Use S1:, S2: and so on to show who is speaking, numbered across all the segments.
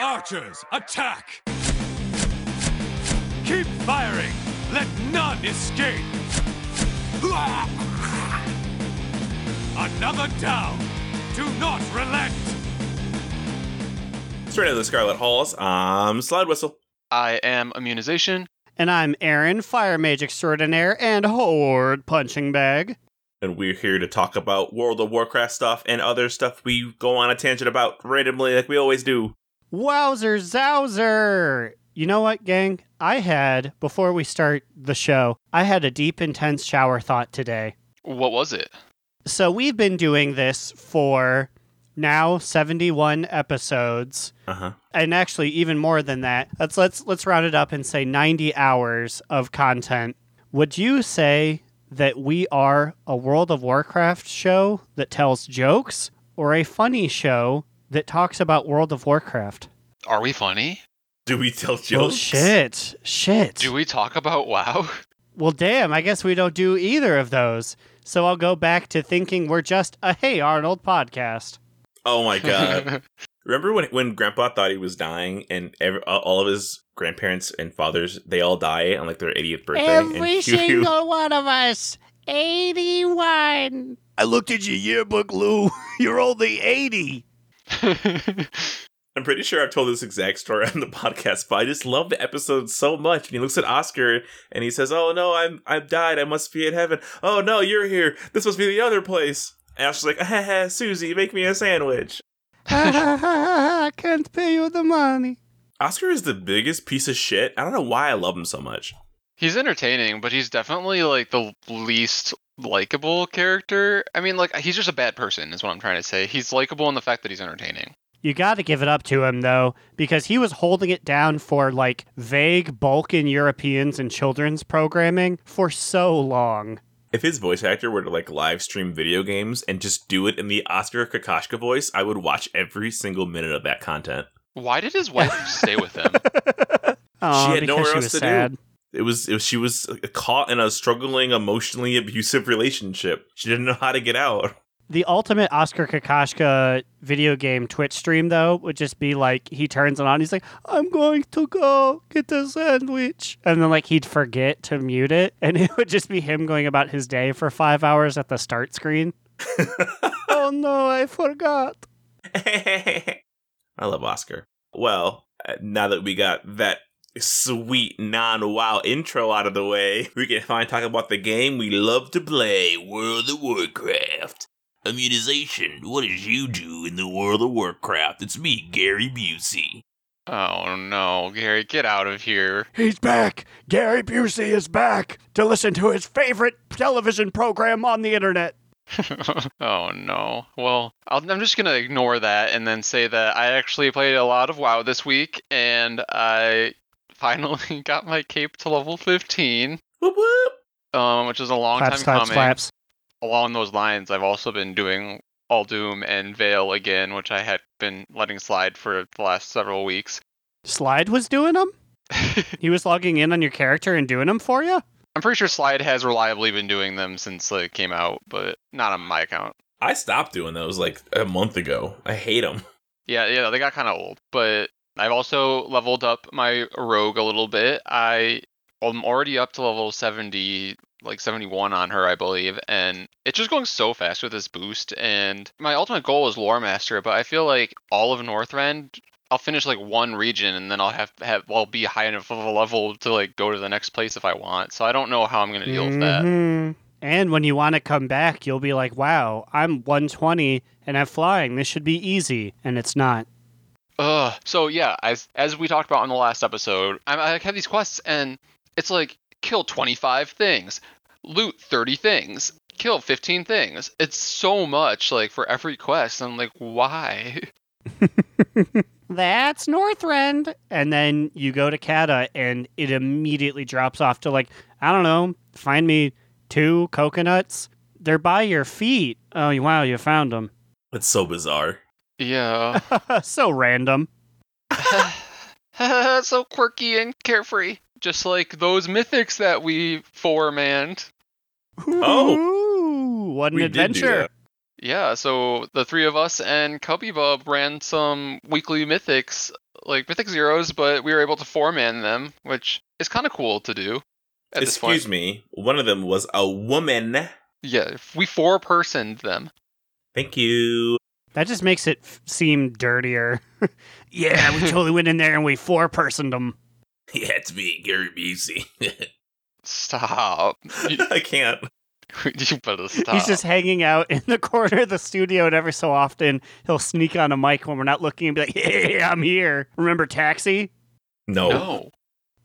S1: Archers, attack! Keep firing! Let none escape! Another down! Do not relent!
S2: Straight out of the Scarlet Halls, I'm Slide Whistle.
S3: I am immunization.
S4: And I'm Aaron, Fire Mage Extraordinaire and Horde Punching Bag.
S2: And we're here to talk about World of Warcraft stuff and other stuff we go on a tangent about randomly like we always do.
S4: Wowzer Zowzer! You know what, gang? I had, before we start the show, I had a deep, intense shower thought today.
S3: What was it?
S4: So we've been doing this for now 71 episodes.
S2: Uh-huh.
S4: And actually even more than that. Let's let's let's round it up and say 90 hours of content. Would you say that we are a World of Warcraft show that tells jokes or a funny show that talks about World of Warcraft?
S3: Are we funny?
S2: Do we tell jokes?
S4: Well, shit. Shit.
S3: Do we talk about WoW?
S4: Well, damn, I guess we don't do either of those. So I'll go back to thinking we're just a Hey Arnold podcast.
S2: Oh my god. Remember when when Grandpa thought he was dying and every, all of his grandparents and fathers they all die on like their 80th birthday and
S4: Every
S2: he-
S4: single one of us. 81. I looked at your yearbook, Lou. You're only 80.
S2: I'm pretty sure I've told this exact story on the podcast, but I just love the episode so much. And he looks at Oscar and he says, "Oh no, I'm I've died. I must be in heaven. Oh no, you're here. This must be the other place." And Oscar's like, "Ha ha, Susie, make me a sandwich."
S4: I can't pay you the money.
S2: Oscar is the biggest piece of shit. I don't know why I love him so much.
S3: he's entertaining, but he's definitely like the least likable character. I mean, like he's just a bad person, is what I'm trying to say. He's likable in the fact that he's entertaining.
S4: You got to give it up to him, though, because he was holding it down for like vague Balkan Europeans and children's programming for so long.
S2: If his voice actor were to like live stream video games and just do it in the Oskar Kokoshka voice, I would watch every single minute of that content.
S3: Why did his wife stay with him?
S4: Oh,
S2: She had
S4: because
S2: nowhere
S4: she
S2: else
S4: was
S2: to do.
S4: sad.
S2: It was, it was she was uh, caught in a struggling, emotionally abusive relationship. She didn't know how to get out.
S4: The ultimate Oskar Kokoshka video game Twitch stream, though, would just be like he turns it on. He's like, "I'm going to go get a sandwich," and then like he'd forget to mute it, and it would just be him going about his day for five hours at the start screen. oh no, I forgot.
S2: I love Oscar. Well, uh, now that we got that sweet non-wow intro out of the way, we can finally talk about the game we love to play, World of Warcraft. Immunization, what did you do in the World of Warcraft? It's me, Gary Busey.
S3: oh no, Gary, get out of here.
S4: He's back. Gary Busey is back to listen to his favorite television program on the internet.
S3: oh no. Well, I'll, I'm just gonna ignore that and then say that I actually played a lot of WoW this week, and I finally got my cape to level 15,
S2: Whoop whoop.
S3: um, which is a long
S4: claps,
S3: time
S4: claps,
S3: coming.
S4: claps.
S3: Along those lines, I've also been doing All Doom and Veil again, which I had been letting slide for the last several weeks.
S4: Slide was doing them. He was logging in on your character and doing them for you.
S3: I'm pretty sure Slide has reliably been doing them since it came out, but not on my account.
S2: I stopped doing those like a month ago. I hate them.
S3: Yeah, yeah, they got kind of old. But I've also leveled up my rogue a little bit. I I'm already up to level 70, like 71 on her, I believe, and it's just going so fast with this boost. And my ultimate goal is lore master, but I feel like all of Northrend. I'll finish like one region and then I'll have have I'll be high enough of a level to like go to the next place if I want. So I don't know how I'm gonna deal with that.
S4: Mhm. And when you want to come back, you'll be like, "Wow, I'm 120 and I'm flying. This should be easy," and it's not.
S3: Ugh. So yeah, as as we talked about in the last episode, I, I have these quests and it's like kill 25 things, loot 30 things, kill 15 things. It's so much like for every quest. I'm like, why?
S4: That's Northrend. And then you go to Kata and it immediately drops off to like, I don't know, find me two coconuts. They're by your feet. Oh, wow, you found them.
S2: It's so bizarre.
S3: Yeah.
S4: so random.
S3: so quirky and carefree. Just like those mythics that we four manned.
S2: Oh.
S4: Ooh, what an
S2: We did do
S4: adventure.
S2: That.
S3: Yeah, so the three of us and Cubby Bub ran some weekly mythics, like mythic zeros, but we were able to four man them, which is kind of cool to do. At this point.
S2: Excuse me. One of them was a woman.
S3: Yeah, we four personed them.
S2: Thank you.
S4: That just makes it f- seem dirtier. yeah, we totally went in there and we four personed them.
S2: Yeah, it's me, Gary Busey.
S3: Stop.
S2: I can't.
S3: you better stop.
S4: He's just hanging out in the corner of the studio, and every so often he'll sneak on a mic when we're not looking and be like, "Hey, I'm here." Remember Taxi?
S2: No.
S3: no.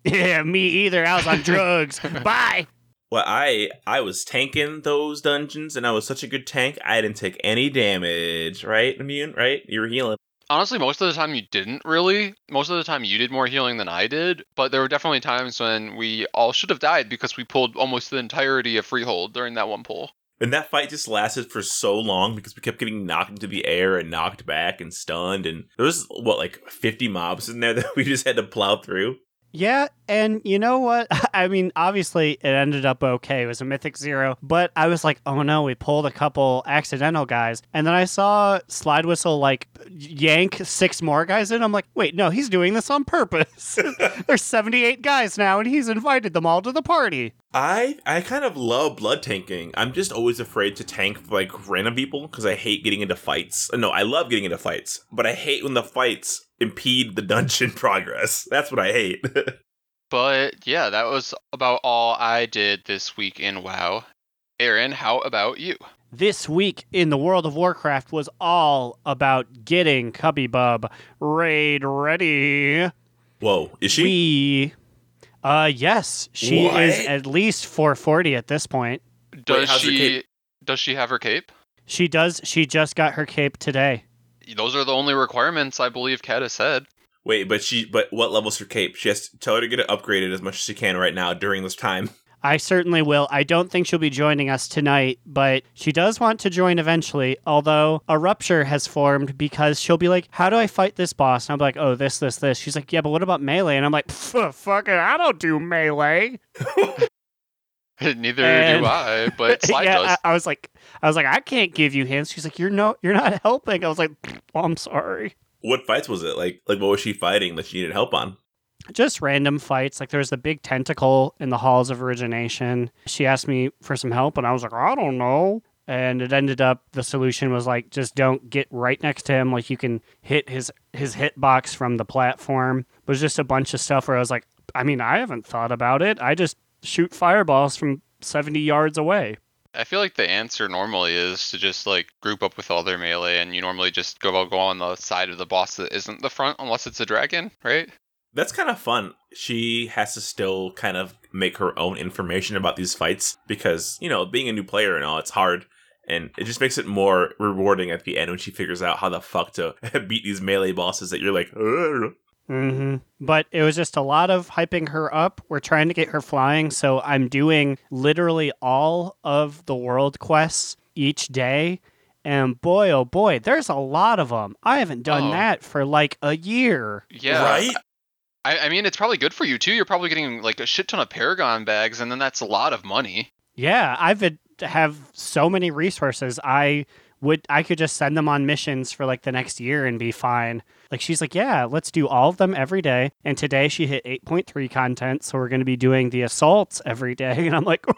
S4: Yeah, me either. I was on drugs. Bye.
S2: Well, I I was tanking those dungeons, and I was such a good tank. I didn't take any damage. Right, immune. Right, you were healing.
S3: Honestly, most of the time you didn't really. Most of the time you did more healing than I did, but there were definitely times when we all should have died because we pulled almost the entirety of Freehold during that one pull.
S2: And that fight just lasted for so long because we kept getting knocked into the air and knocked back and stunned. And there was what like fifty mobs in there that we just had to plow through.
S4: Yeah, and you know what? I mean, obviously it ended up okay. It was a mythic zero, but I was like, oh no, we pulled a couple accidental guys. And then I saw Slide Whistle like yank six more guys in. I'm like, wait, no, he's doing this on purpose. There's 78 guys now, and he's invited them all to the party.
S2: I I kind of love blood tanking. I'm just always afraid to tank like random people because I hate getting into fights. No, I love getting into fights, but I hate when the fights impede the dungeon progress. That's what I hate.
S3: But yeah, that was about all I did this week in WoW. Aaron, how about you?
S4: This week in the World of Warcraft was all about getting Cubby Bub raid ready.
S2: Whoa, is she?
S4: We, uh, yes, she
S2: What?
S4: is at least 440 at this point.
S3: Does
S2: how's her
S3: she does she have her cape?
S4: She does. She just got her cape today.
S3: Those are the only requirements I believe Kat has said.
S2: Wait, but she but what level's her cape? She has to tell her to get it upgraded as much as she can right now during this time.
S4: I certainly will. I don't think she'll be joining us tonight, but she does want to join eventually. Although a rupture has formed because she'll be like, "How do I fight this boss?" And I'm like, "Oh, this, this, this." She's like, "Yeah, but what about melee?" And I'm like, "Pff, "Fuck it, I don't do melee."
S3: Neither
S4: And-
S3: do I, but Slide
S4: yeah,
S3: does.
S4: I, I was like, I was like, I can't give you hints. She's like, "You're no, you're not helping." I was like, well, "I'm sorry."
S2: What fights was it? Like like what was she fighting that she needed help on?
S4: just random fights. Like there was the big tentacle in the halls of origination. She asked me for some help, and I was like, I don't know. And it ended up the solution was like just don't get right next to him. Like you can hit his his hitbox from the platform. It was just a bunch of stuff where I was like, I mean, I haven't thought about it. I just shoot fireballs from seventy yards away.
S3: I feel like the answer normally is to just like group up with all their melee, and you normally just go go on the side of the boss that isn't the front, unless it's a dragon, right?
S2: That's kind of fun. She has to still kind of make her own information about these fights because, you know, being a new player and all, it's hard. And it just makes it more rewarding at the end when she figures out how the fuck to beat these melee bosses that you're like, "Ugh."
S4: hmm But it was just a lot of hyping her up. We're trying to get her flying, so I'm doing literally all of the world quests each day. And boy, oh boy, there's a lot of them. I haven't done
S3: Oh.
S4: that for like a year.
S3: Yeah.
S2: right?
S3: I, I mean, it's probably good for you too. You're probably getting like a shit ton of Paragon bags, and then that's a lot of money.
S4: Yeah, I've had- have so many resources. I would I could just send them on missions for like the next year and be fine. Like she's like, "Yeah, let's do all of them every day." And today she hit 8.3 content, so we're going to be doing the assaults every day. And I'm like,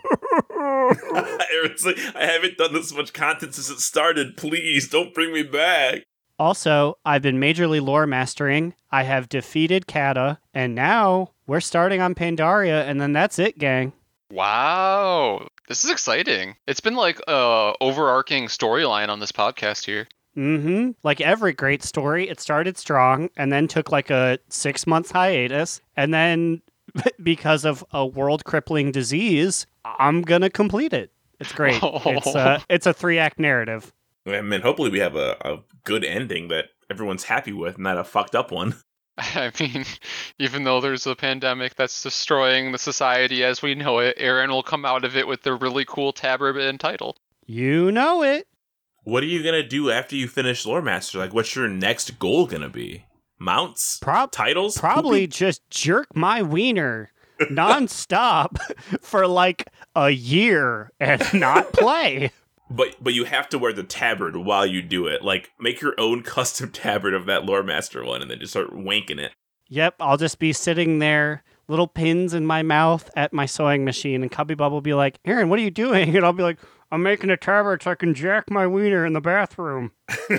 S2: like, I haven't done this much content since it started. Please don't bring me back.
S4: Also, I've been majorly lore mastering. I have defeated Kata, and now we're starting on Pandaria, and then that's it, gang.
S3: Wow, this is exciting. It's been like a overarching storyline on this podcast here.
S4: Mm-hmm. Like every great story, it started strong and then took like a six month hiatus, and then because of a world crippling disease, I'm gonna complete it. It's great. It's uh, it's a three act narrative.
S2: I mean, hopefully we have a, a good ending that everyone's happy with, not a fucked up one.
S3: I mean, even though there's a pandemic that's destroying the society as we know it, Aaron will come out of it with the really cool tab ribbon title.
S4: You know it.
S2: What are you gonna do after you finish Lore Master? Like, what's your next goal gonna be? Mounts?
S4: Prob-
S2: Titles?
S4: probably just jerk my wiener nonstop for like a year and not play.
S2: But but you have to wear the tabard while you do it. Like make your own custom tabard of that lore master one, and then just start wanking it.
S4: Yep, I'll just be sitting there, little pins in my mouth at my sewing machine, and Cubby Bub will be like, Aaron, what are you doing? And I'll be like, I'm making a tabard so I can jack my wiener in the bathroom.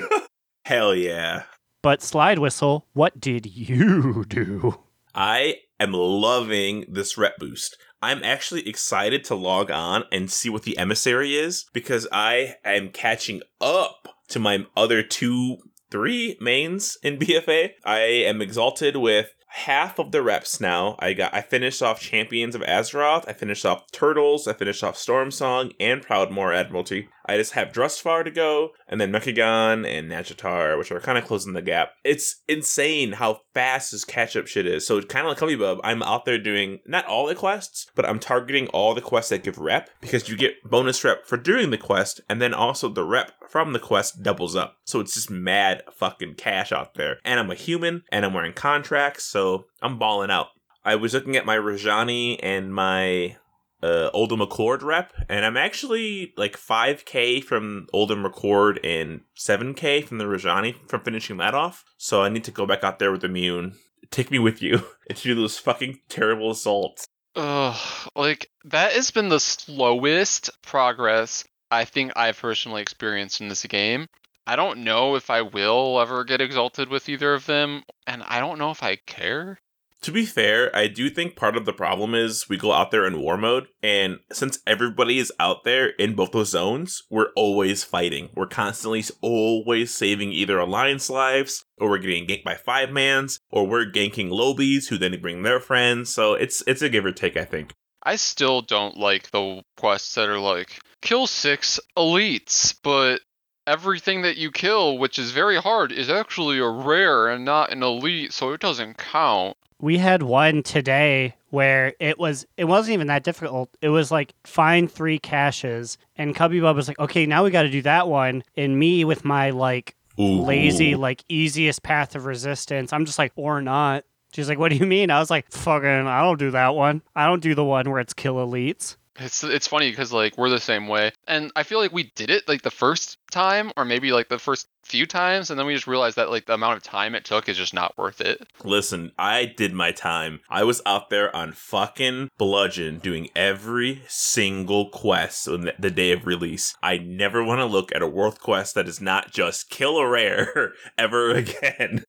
S2: Hell yeah!
S4: But Slide Whistle, what did you do?
S2: I am loving this rep boost. I'm actually excited to log on and see what the emissary is because I am catching up to my other two, three mains in BFA. I am exalted with half of the reps now. I got I finished off Champions of Azeroth, I finished off Turtles, I finished off Storm Song and Proudmoore Admiralty. I just have Drustvar to go, and then Mechagon and Nazjatar, which are kind of closing the gap. It's insane how fast this catch up shit is. So kind of like Cubby Bub, I'm out there doing not all the quests, but I'm targeting all the quests that give rep because you get bonus rep for doing the quest, and then also the rep from the quest doubles up. So it's just mad fucking cash out there. And I'm a human, and I'm wearing contracts, so I'm balling out. I was looking at my Rajani and my uh, Uldum Accord rep, and I'm actually like 5k from Uldum Accord and 7k from the Rajani from finishing that off. So I need to go back out there with Immune. Take me with you and do those fucking terrible assaults.
S3: Ugh, like that has been the slowest progress I think I've personally experienced in this game. I don't know if I will ever get exalted with either of them, and I don't know if I care.
S2: To be fair, I do think part of the problem is we go out there in war mode, and since everybody is out there in both those zones, we're always fighting. We're constantly always saving either alliance lives, or we're getting ganked by five mans, or we're ganking lobies who then bring their friends. So it's it's a give or take, I think.
S3: I still don't like the quests that are like kill six elites, but everything that you kill, which is very hard, is actually a rare and not an elite, so it doesn't count.
S4: We had one today where it was it wasn't even that difficult. It was like find three caches, and Cubby Bub was like, "Okay, now we got to do that one." And me with my like
S2: Ooh.
S4: lazy, like easiest path of resistance, I'm just like, or not. She's like, "What do you mean?" I was like, "Fucking, I don't do that one. I don't do the one where it's kill elites."
S3: It's it's funny because like we're the same way, and I feel like we did it like the first time, or maybe like the first few times, and then we just realized that like the amount of time it took is just not worth it.
S2: Listen, I did my time. I was out there on fucking Bludgeon doing every single quest on the- the day of release. I never want to look at a world quest that is not just kill a rare ever again.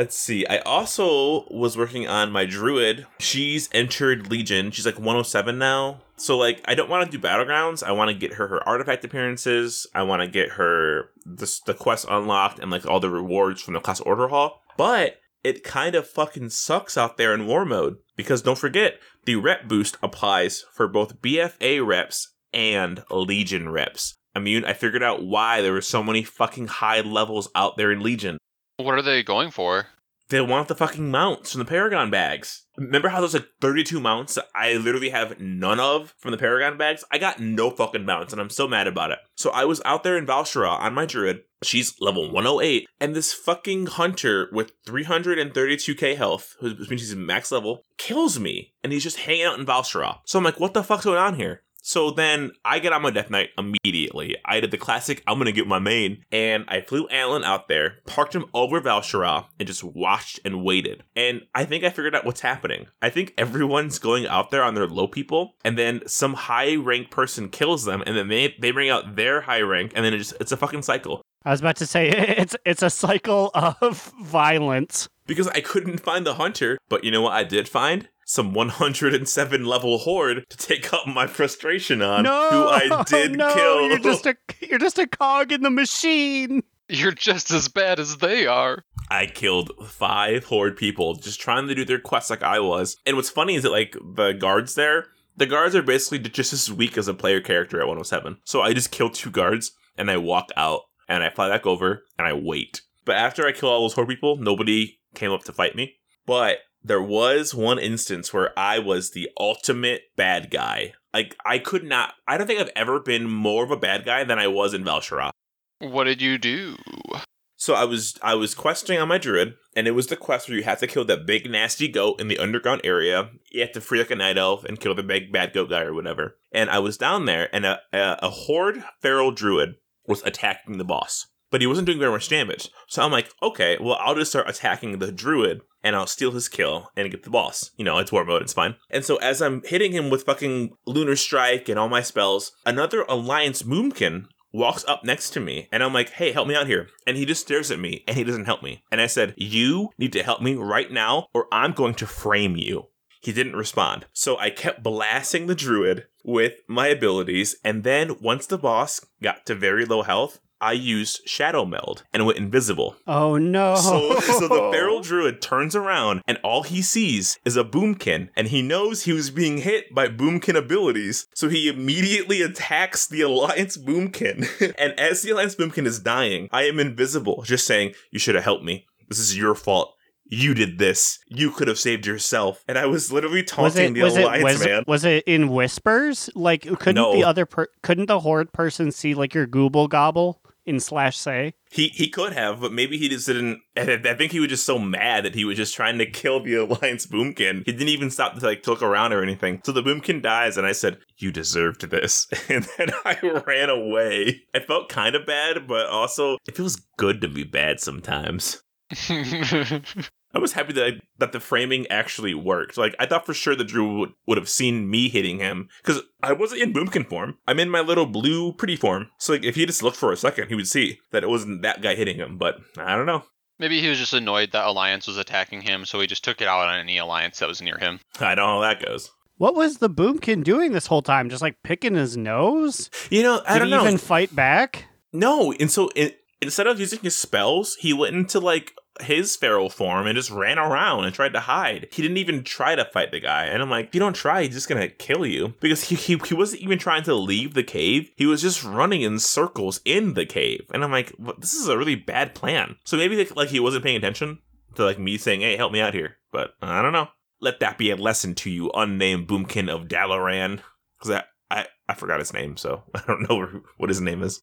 S2: Let's see. I also was working on my druid. She's entered Legion. She's like 107 now. So like I don't want to do battlegrounds. I want to get her her artifact appearances. I want to get her the the quest unlocked and like all the rewards from the class order hall. But it kind of fucking sucks out there in war mode because don't forget the rep boost applies for both BFA reps and Legion reps. Immune, I figured out why there were so many fucking high levels out there in Legion.
S3: What are they going for?
S2: They want the fucking mounts from the Paragon bags. Remember how there's like 32 mounts I literally have none of from the Paragon bags? I got no fucking mounts and I'm so mad about it. So I was out there in Val'sharah on my druid. She's level 108 and this fucking hunter with 332k health, which means he's max level, kills me and he's just hanging out in Val'sharah. So I'm like, what the fuck's going on here? So then I get on my Death Knight immediately. I did the classic, I'm gonna get my main, and I flew Alan out there, parked him over Val'sharah, and just watched and waited. And I think I figured out what's happening. I think everyone's going out there on their low people, and then some high rank person kills them, and then they, they bring out their high rank, and then it just it's a fucking cycle.
S4: I was about to say it's it's a cycle of violence.
S2: Because I couldn't find the hunter, but you know what I did find? Some 107 level horde to take up my frustration on,
S4: no,
S2: who I oh, did
S4: no,
S2: kill.
S4: You're just a you're just a cog in the machine.
S3: You're just as bad as they are.
S2: I killed five horde people just trying to do their quests like I was. And what's funny is that like the guards there, the guards are basically just as weak as a player character at 107. So I just kill two guards and I walk out and I fly back over and I wait. But after I kill all those horde people, nobody came up to fight me. But there was one instance where I was the ultimate bad guy. Like I could not I don't think I've ever been more of a bad guy than I was in Val'sharah.
S3: What did you do?
S2: So I was I was questing on my druid, and it was the quest where you have to kill that big nasty goat in the underground area. You have to free like a night elf and kill the big bad goat guy or whatever. And I was down there, and a a, a horde feral druid was attacking the boss, but he wasn't doing very much damage. So I'm like, okay, well I'll just start attacking the druid. And I'll steal his kill and get the boss. You know, it's war mode, it's fine. And so as I'm hitting him with fucking Lunar Strike and all my spells, another Alliance Moonkin walks up next to me and I'm like, hey, help me out here. And he just stares at me and he doesn't help me. And I said, you need to help me right now or I'm going to frame you. He didn't respond. So I kept blasting the druid with my abilities. And then once the boss got to very low health, I used Shadow Meld and went invisible.
S4: Oh no.
S2: So, so the feral druid turns around and all he sees is a boomkin, and he knows he was being hit by boomkin abilities. So he immediately attacks the alliance boomkin. and as the alliance boomkin is dying, I am invisible, just saying, "You should have helped me. This is your fault." You did this. You could have saved yourself. And I was literally
S4: was
S2: taunting
S4: it
S2: the
S4: was it
S2: alliance
S4: was,
S2: man.
S4: was it in whispers? Like couldn't
S2: No.
S4: the other per- couldn't the horde person see like your gooble gobble in slash say?
S2: He he could have, but maybe he just didn't. I I think he was just so mad that he was just trying to kill the Alliance Boomkin. He didn't even stop to like to look around or anything. So the Boomkin dies, and I said, "You deserved this," and then I ran away. I felt kind of bad, but also it feels good to be bad sometimes. I was happy that I, that the framing actually worked. Like I thought for sure that Drew would, would have seen me hitting him because I wasn't in Boomkin form. I'm in my little blue pretty form. So like if he just looked for a second, he would see that it wasn't that guy hitting him. But I don't know.
S3: Maybe he was just annoyed that Alliance was attacking him, so he just took it out on any Alliance that was near him.
S2: I don't know how that goes.
S4: What was the boomkin doing this whole time? Just like picking his nose?
S2: You know, I
S4: Did
S2: don't
S4: he
S2: know.
S4: even fight back?
S2: No, and so it, instead of using his spells, he went into like his feral form and just ran around and tried to hide. He didn't even try to fight the guy. And I'm like, if you don't try, he's just gonna kill you. Because he, he, he wasn't even trying to leave the cave. He was just running in circles in the cave. And I'm like, "What- this is a really bad plan. So maybe like, like he wasn't paying attention to like me saying, hey, help me out here. But I don't know. Let that be a lesson to you, unnamed boomkin of Dalaran. Because I, I, I forgot his name, so I don't know what his name is.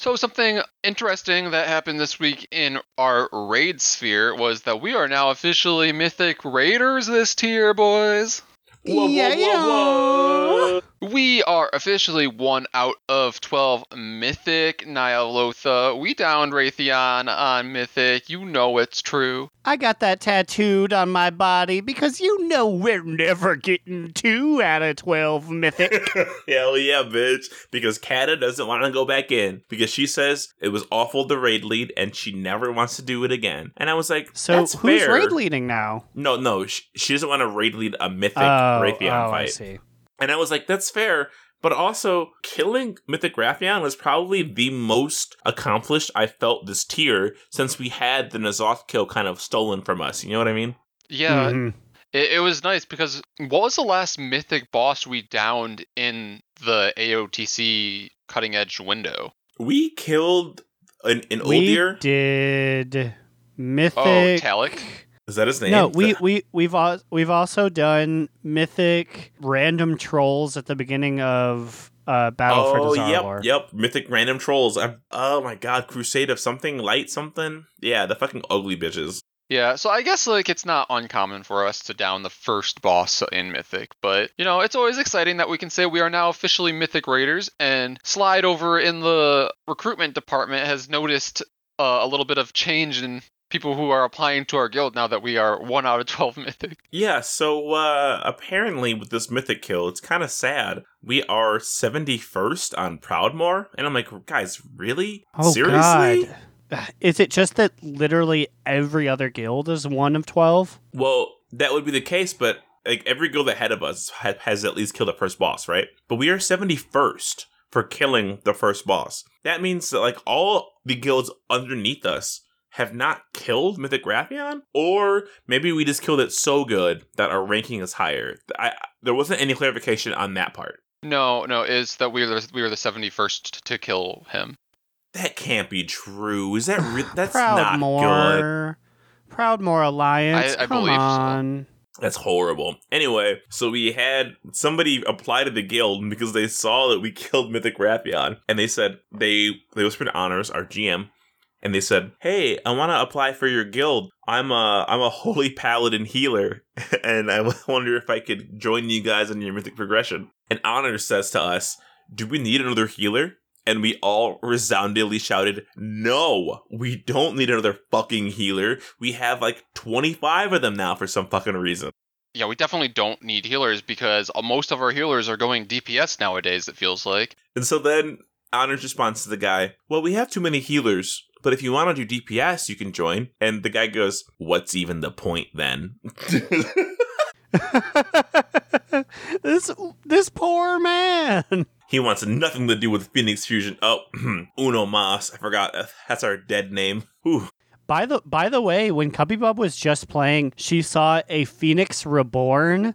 S3: So something interesting that happened this week in our raid sphere was that we are now officially Mythic Raiders this tier, boys.
S2: Whoa, whoa, whoa, whoa.
S3: We are officially one out of 12 Mythic Ny'alotha. We downed Wrathion on Mythic. You know it's true.
S4: I got that tattooed on my body because you know we're never getting two out of 12 mythic.
S2: Hell yeah, bitch. Because Kata doesn't want to go back in because she says it was awful to raid lead and she never wants to do it again. And I was like,
S4: So
S2: that's
S4: who's
S2: fair.
S4: raid leading now?
S2: No, no, she, she doesn't want to raid lead a mythic
S4: oh,
S2: Wrathion
S4: oh, I see.
S2: And I was like, that's fair. But also, killing Mythic Wrathion was probably the most accomplished I felt this tier since we had the N'Zoth kill kind of stolen from us. You know what I mean?
S3: Yeah,
S4: Mhm.
S3: it, it was nice because what was the last Mythic boss we downed in the AOTC cutting edge window?
S2: We killed an, an
S4: We
S2: Uldir.
S4: did mythic.
S3: Oh, Taloc?
S2: Is that his name?
S4: No, we we we've al- we've also done mythic random trolls at the beginning of uh, Battle
S2: oh,
S4: for
S2: yep,
S4: Dazar'alor.
S2: yep. Mythic random trolls. i oh my god, Crusade of something light something. Yeah, the fucking ugly bitches.
S3: Yeah, so I guess like it's not uncommon for us to down the first boss in Mythic, but you know, it's always exciting that we can say we are now officially Mythic Raiders and Slide over in the recruitment department has noticed uh, a little bit of change in people who are applying to our guild now that we are 1 out of 12 Mythic.
S2: Yeah, so uh apparently with this mythic kill, it's kind of sad. We are 71st on Proudmoore, and I'm like, guys, really?
S4: Oh
S2: Seriously?
S4: God. Is it just that literally every other guild is one of twelve?
S2: Well, that would be the case, but like every guild ahead of us ha- has at least killed the first boss, right? But we are 71st for killing the first boss. That means that like all the guilds underneath us have not killed Mythic Wrathion, or maybe we just killed it so good that our ranking is higher. I, there wasn't any clarification on that part.
S3: No, no, is that we were the, we were the 71st to kill him.
S2: That can't be true. Is that re- that's not good?
S4: Proudmoore. Proudmoore Alliance.
S3: I- I
S4: Come
S3: believe so.
S2: That's horrible. Anyway, so we had somebody apply to the guild because they saw that we killed Mythic Wrathion, and they said they they whispered Honors, our GM, and they said, "Hey, I want to apply for your guild. I'm a I'm a holy paladin healer, and I wonder if I could join you guys in your mythic progression." And Honor says to us, "Do we need another healer?" And we all resoundingly shouted, No, we don't need another fucking healer. We have like 25 of them now for some fucking reason.
S3: Yeah, we definitely don't need healers because uh, most of our healers are going DPS nowadays. It feels like.
S2: And so then Honor's response to the guy, Well, we have too many healers, but if you want to do DPS, you can join. And the guy goes, What's even the point then?
S4: this this poor man.
S2: he wants nothing to do with Phoenix Fusion. Oh, Uno Mas. I forgot. That's our dead name. Whew.
S4: By the by the way, when Cubby Bub was just playing, she saw a Phoenix Reborn,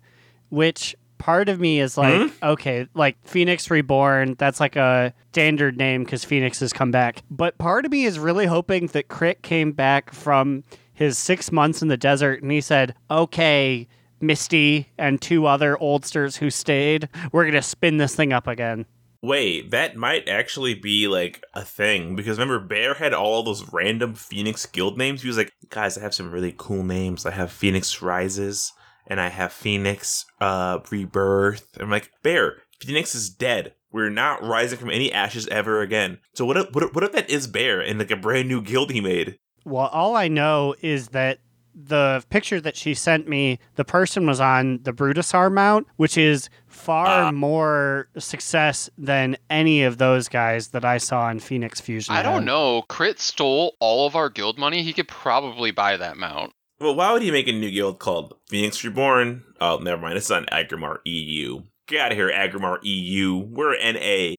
S4: which part of me is like, hmm? okay, like Phoenix Reborn, that's like a standard name because Phoenix has come back. But part of me is really hoping that Crit came back from his six months in the desert and he said, okay, Misty and two other oldsters who stayed, we're going to spin this thing up again.
S2: Wait, that might actually be like a thing because remember Bear had all those random Phoenix guild names. He was like, "Guys, I have some really cool names. I have Phoenix Rises and I have Phoenix uh Rebirth." I'm like, "Bear, Phoenix is dead. We're not rising from any ashes ever again." So what if what if, what if that is Bear and like a brand new guild he made?
S4: Well, all I know is that the picture that she sent me, the person was on the Brutosaur mount, which is far
S2: Ah.
S4: more success than any of those guys that I saw in Phoenix Fusion.
S3: I don't know. Crit stole all of our guild money. He could probably buy that mount.
S2: Well, why would he make a new guild called Phoenix Reborn? Oh, never mind. It's on Aggramar EU. Get out of here, Aggramar EU. We're NA.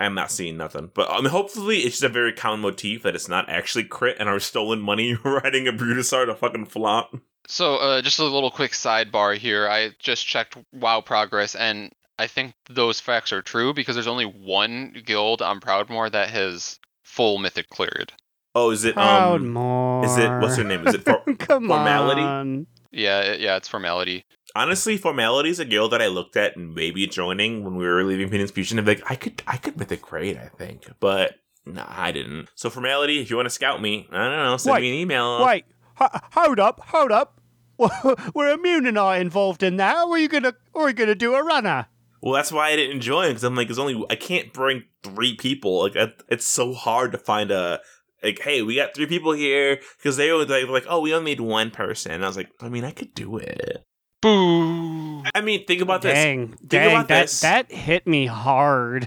S2: I'm not seeing nothing. But mean, hopefully it's just a very common motif that it's not actually crit and our stolen money riding a Brutosaur to fucking flop.
S3: So, uh, just a little quick sidebar here. I just checked WoW progress, and I think those facts are true because there's only one guild on Proudmoore that has full mythic cleared.
S2: Oh, is it
S4: Proud
S2: um
S4: more.
S2: is it what's her name? Is it for
S4: Come
S2: formality?
S4: on.
S3: Yeah, yeah, it's formality.
S2: honestly formality is a guild that I looked at and maybe joining when we were leaving Phoenix Fusion. I'm like, I could I could mythic grade, I think. But nah, I didn't. So formality, if you want to scout me, I don't know, send
S4: Wait,
S2: me an email.
S4: Wait, h- hold up, hold up. We're immune and I involved in that. Or are you gonna, or are you gonna do a runner?
S2: Well, that's why I didn't join because I'm like, it's only I can't bring three people. Like, that- it's so hard to find a like, hey, we got three people here because they were like, like, oh, we only need one person. And I was like, I mean, I could do it.
S3: Boo!
S2: I mean, think about this.
S4: Dang, dang,
S2: about
S4: that
S2: this.
S4: that hit me hard.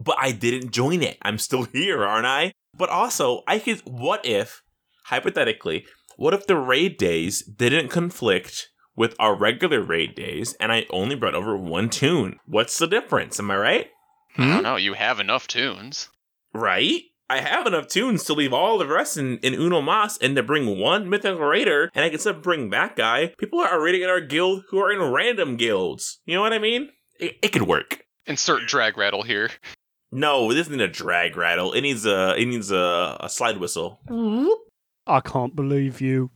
S2: but I didn't join it. I'm still here, aren't I? But also, I could. What if, hypothetically, what if the raid days didn't conflict with our regular raid days, and I only brought over one tune? What's the difference? Am I right?
S3: I don't hmm? know. You have enough tunes.
S2: Right. I have enough tunes to leave all the rest in, in Uno Mas and to bring one mythical raider, and I can still bring that guy. People are raiding in our guild who are in random guilds. You know what I mean? It, it could work.
S3: Insert drag rattle here.
S2: No, it isn't a drag rattle. It needs a it needs a, a slide whistle.
S4: I can't believe you.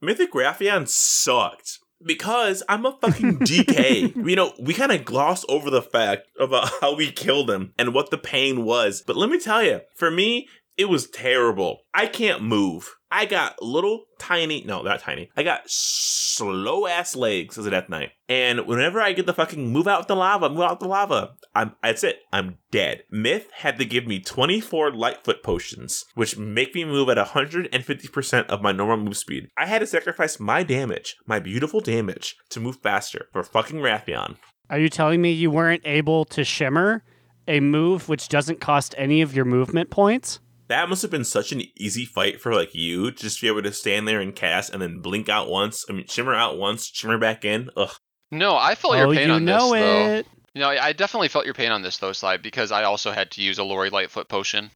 S2: Mythic Wrathion sucked because I'm a fucking DK. you know, we kind of gloss over the fact uh, about how we killed him and what the pain was. But let me tell you, for me, it was terrible. I can't move. I got little tiny, no, not tiny. I got slow ass legs as a death knight. And whenever I get the fucking move out the lava, move out the lava, I'm that's it. I'm dead. Myth had to give me 24 Lightfoot potions, which make me move at 150% of my normal move speed. I had to sacrifice my damage, my beautiful damage, to move faster for fucking Wrathion.
S4: Are you telling me you weren't able to shimmer a move which doesn't cost any of your movement points?
S2: That must have been such an easy fight for like you to just be able to stand there and cast and then blink out once. I mean, shimmer out once, shimmer back in. Ugh.
S3: No, I felt
S4: oh,
S3: your pain
S4: you
S3: on
S4: know
S3: this though.
S4: it.
S3: You know, I I definitely felt your pain on this though, Slide, because I also had to use a Lori Lightfoot potion.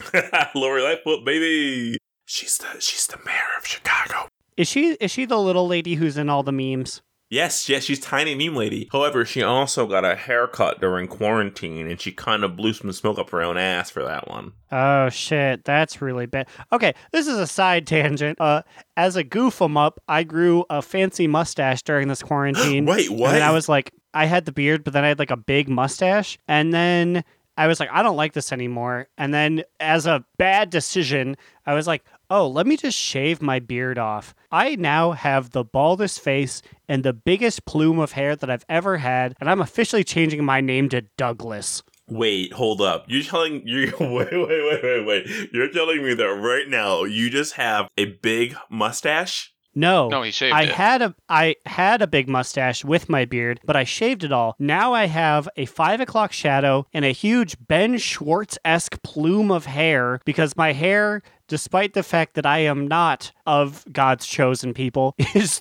S2: Lori Lightfoot, baby. She's the she's the mayor of Chicago.
S4: Is she is she the little lady who's in all the memes?
S2: Yes, yes, she's tiny meme lady. However, she also got a haircut during quarantine, and she kind of blew some smoke up her own ass for that one.
S4: Oh shit, that's really bad. Okay, this is a side tangent. Uh, as a goof 'em up, I grew a fancy mustache during this quarantine.
S2: Wait, what?
S4: And I was like, I had the beard, but then I had like a big mustache. And then I was like, I don't like this anymore. And then, as a bad decision, I was like, oh, let me just shave my beard off. I now have the baldest face and the biggest plume of hair that I've ever had, and I'm officially changing my name to Douglas.
S2: Wait, hold up. You're telling you wait, wait, wait, wait, wait. You're telling me that right now you just have a big mustache?
S4: No,
S3: No, he shaved
S4: I
S3: it.
S4: had a I had a big mustache with my beard, but I shaved it all. Now I have a five o'clock shadow and a huge Ben Schwartz esque plume of hair because my hair, despite the fact that I am not of God's chosen people, is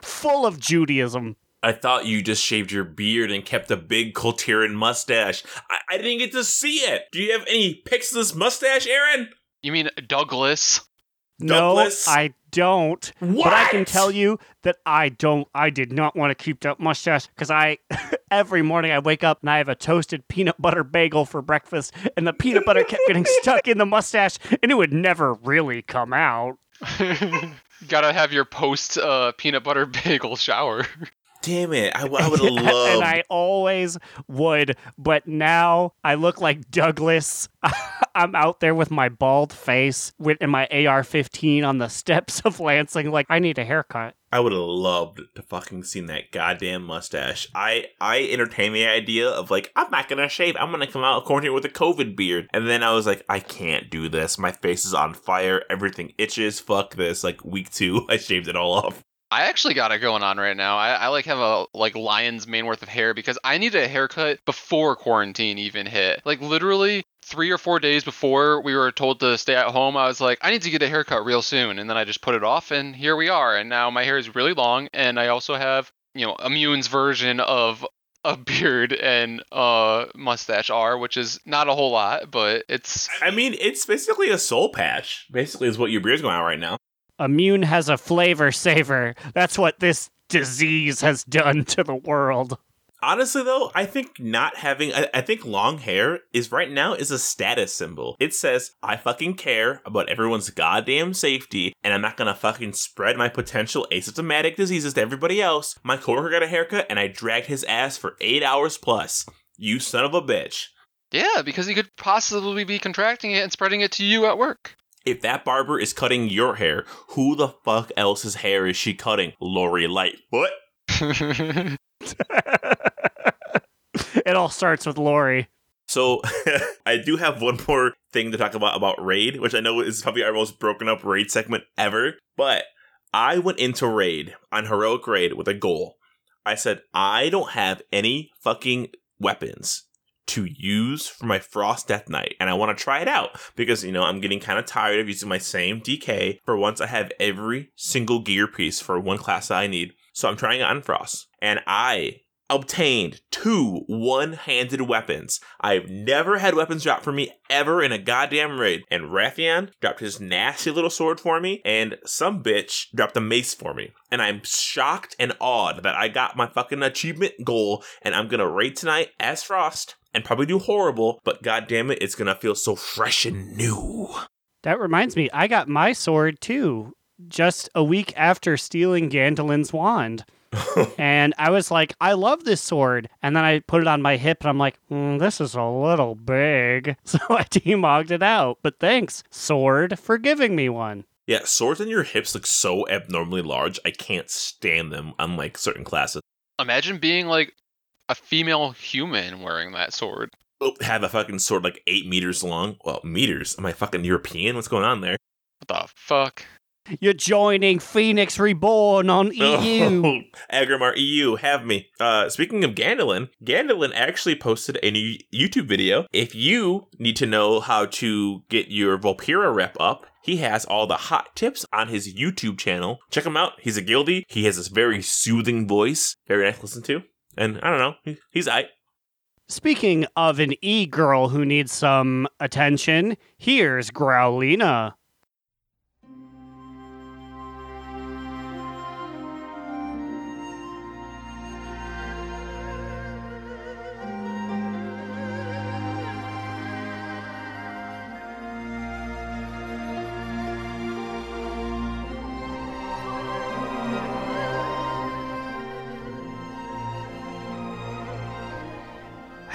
S4: full of Judaism.
S2: I thought you just shaved your beard and kept a big Coltiran mustache. I, I didn't get to see it. Do you have any pics of this mustache, Aaron?
S3: You mean Douglas?
S2: Douglas?
S4: No, I don't. What? But I can tell you that I don't. I did not want to keep that mustache because I every morning I wake up and I have a toasted peanut butter bagel for breakfast, and the peanut butter kept getting stuck in the mustache, and it would never really come out.
S3: you Gotta have your post uh, peanut butter bagel shower.
S2: Damn it. I, would have loved.
S4: and I always would, but now I look like Douglas. I'm out there with my bald face with and my AR-15 on the steps of Lansing, like I need a haircut.
S2: I would have loved to fucking seen that goddamn mustache. I I entertained the idea of like I'm not gonna shave. I'm gonna come out of quarantine with a COVID beard, and then I was like, I can't do this. My face is on fire. Everything itches. Fuck this. Like week two, I shaved it all off.
S3: I actually got it going on right now. I, I like have a like lion's mane worth of hair because I needed a haircut before quarantine even hit. Like literally three or four days before we were told to stay at home, I was like, I need to get a haircut real soon, and then I just put it off, and here we are. And now my hair is really long, and I also have you know Immune's version of a beard and a mustache R, which is not a whole lot, but it's
S2: I mean, it's basically a soul patch. Basically, is what your beard's going on right now.
S4: Immune has a flavor saver. That's what this disease has done to the world.
S2: Honestly, though, I think not having, I, I think long hair is right now is a status symbol. It says, I fucking care about everyone's goddamn safety, and I'm not gonna fucking spread my potential asymptomatic diseases to everybody else. My coworker got a haircut, and I dragged his ass for eight hours plus. You son of a bitch.
S3: yeah, because he could possibly be contracting it and spreading it to you at work.
S2: If that barber is cutting your hair, who the fuck else's hair is she cutting? Lori Lightfoot?
S4: it all starts with Lori.
S2: So I do have one more thing to talk about about Raid, which I know is probably our most broken up Raid segment ever. But I went into Raid on Heroic Raid with a goal. I said, I don't have any fucking weapons to use for my Frost Death Knight, and I want to try it out because you know I'm getting kind of tired of using my same DK. For once, I have every single gear piece for one class that I need, so I'm trying it on Frost, and I obtained two one-handed weapons. I've never had weapons dropped for me ever in a goddamn raid. And Wrathion dropped his nasty little sword for me, and some bitch dropped a mace for me. And I'm shocked and awed that I got my fucking achievement goal, and I'm gonna raid tonight as Frost. And probably do horrible, but goddamn it, it's gonna feel so fresh and new.
S4: That reminds me, I got my sword too, just a week after stealing Gandolin's wand. and I was like, I love this sword. And then I put it on my hip and I'm like, mm, this is a little big. So I demogged it out. But thanks, sword, for giving me one.
S2: Yeah, swords on your hips look so abnormally large. I can't stand them, unlike certain classes.
S3: Imagine being like a female human wearing that sword.
S2: Oh, have a fucking sword like eight meters long. Well, meters. Am I fucking European? What's going on there?
S3: What the fuck?
S4: You're joining Phoenix Reborn on EU.
S2: Oh, Aggramar EU, have me. Uh, speaking of Gandalin, Gandalin actually posted a new YouTube video. If you need to know how to get your Volpira rep up, he has all the hot tips on his YouTube channel. Check him out. He's a guildie. He has this very soothing voice, very nice to listen to. And I don't know, he's I.
S4: Speaking of an e girl who needs some attention, here's Growlina.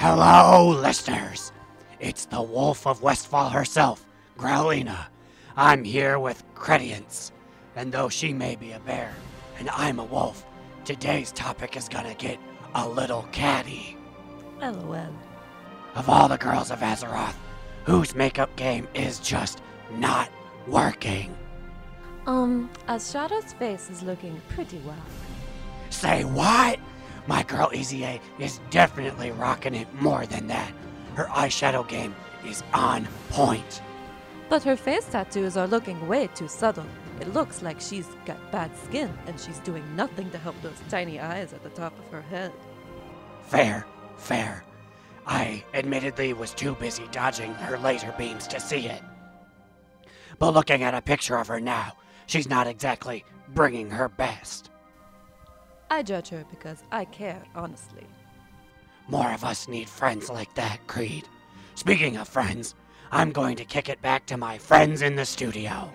S4: Hello, listeners. It's the wolf of Westfall herself, Growlina. I'm here with Credience, and though she may be a bear and I'm a wolf, today's topic is gonna get a little catty.
S5: LOL.
S4: Of all the girls of Azeroth, whose makeup game is just not working?
S5: Um, as Shadow's face is looking pretty well.
S4: Say what? My girl Easy A is definitely rocking it more than that. Her eyeshadow game is on point.
S5: But her face tattoos are looking way too subtle. It looks like she's got bad skin and she's doing nothing to help those tiny eyes at the top of her head.
S4: Fair, fair. I admittedly was too busy dodging her laser beams to see it. But looking at a picture of her now, she's not exactly bringing her best.
S5: I judge her because I care, honestly.
S4: More of us need friends like that, Creed. Speaking of friends, I'm going to kick it back to my friends in the studio.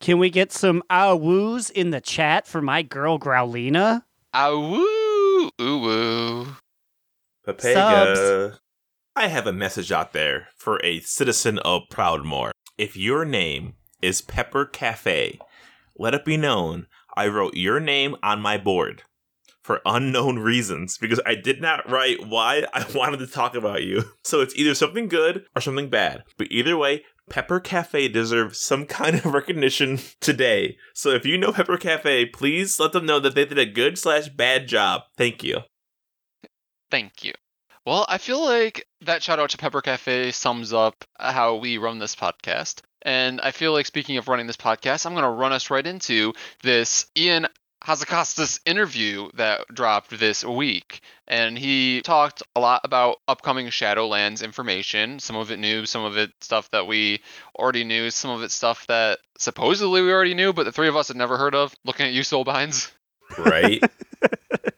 S4: Can we get some ah-woos in the chat for my girl Growlina?
S3: Ah woo, ooh woo.
S2: Papega. I have a message out there for a citizen of Proudmoore. If your name is Pepper Cafe, let it be known I wrote your name on my board for unknown reasons because I did not write why I wanted to talk about you. So it's either something good or something bad. But either way, Pepper Cafe deserves some kind of recognition today. So if you know Pepper Cafe, please let them know that they did a good slash bad job. Thank you.
S3: Thank you. Well, I feel like that shout out to Pepper Cafe sums up how we run this podcast. And I feel like speaking of running this podcast, I'm going to run us right into this Ian Hazzikostas interview that dropped this week. And he talked a lot about upcoming Shadowlands information, some of it new, some of it stuff that we already knew, some of it stuff that supposedly we already knew, but the three of us had never heard of. Looking at you, Soulbinds.
S2: Right?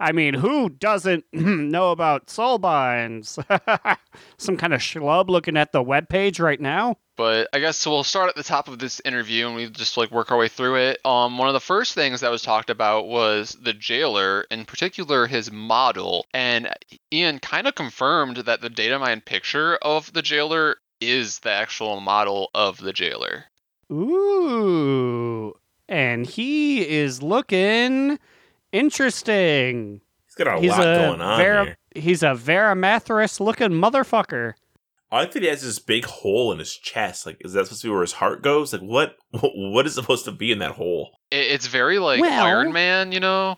S4: I mean, who doesn't know about Soulbinds? Some kind of schlub looking at the webpage right now?
S3: But I guess so we'll start at the top of this interview and we just like work our way through it. Um, one of the first things that was talked about was the jailer, in particular his model, and Ian kind of confirmed that the data mine picture of the jailer is the actual model of the jailer.
S4: Ooh. And he is looking interesting.
S2: He's got a
S4: he's
S2: lot
S4: a
S2: going on
S4: Vera-
S2: here.
S4: He's a Varimathras looking motherfucker.
S2: I like that he has this big hole in his chest. Like, is that supposed to be where his heart goes? Like, what? What is supposed to be in that hole?
S3: It's very like
S4: Well-
S3: Iron Man, you know.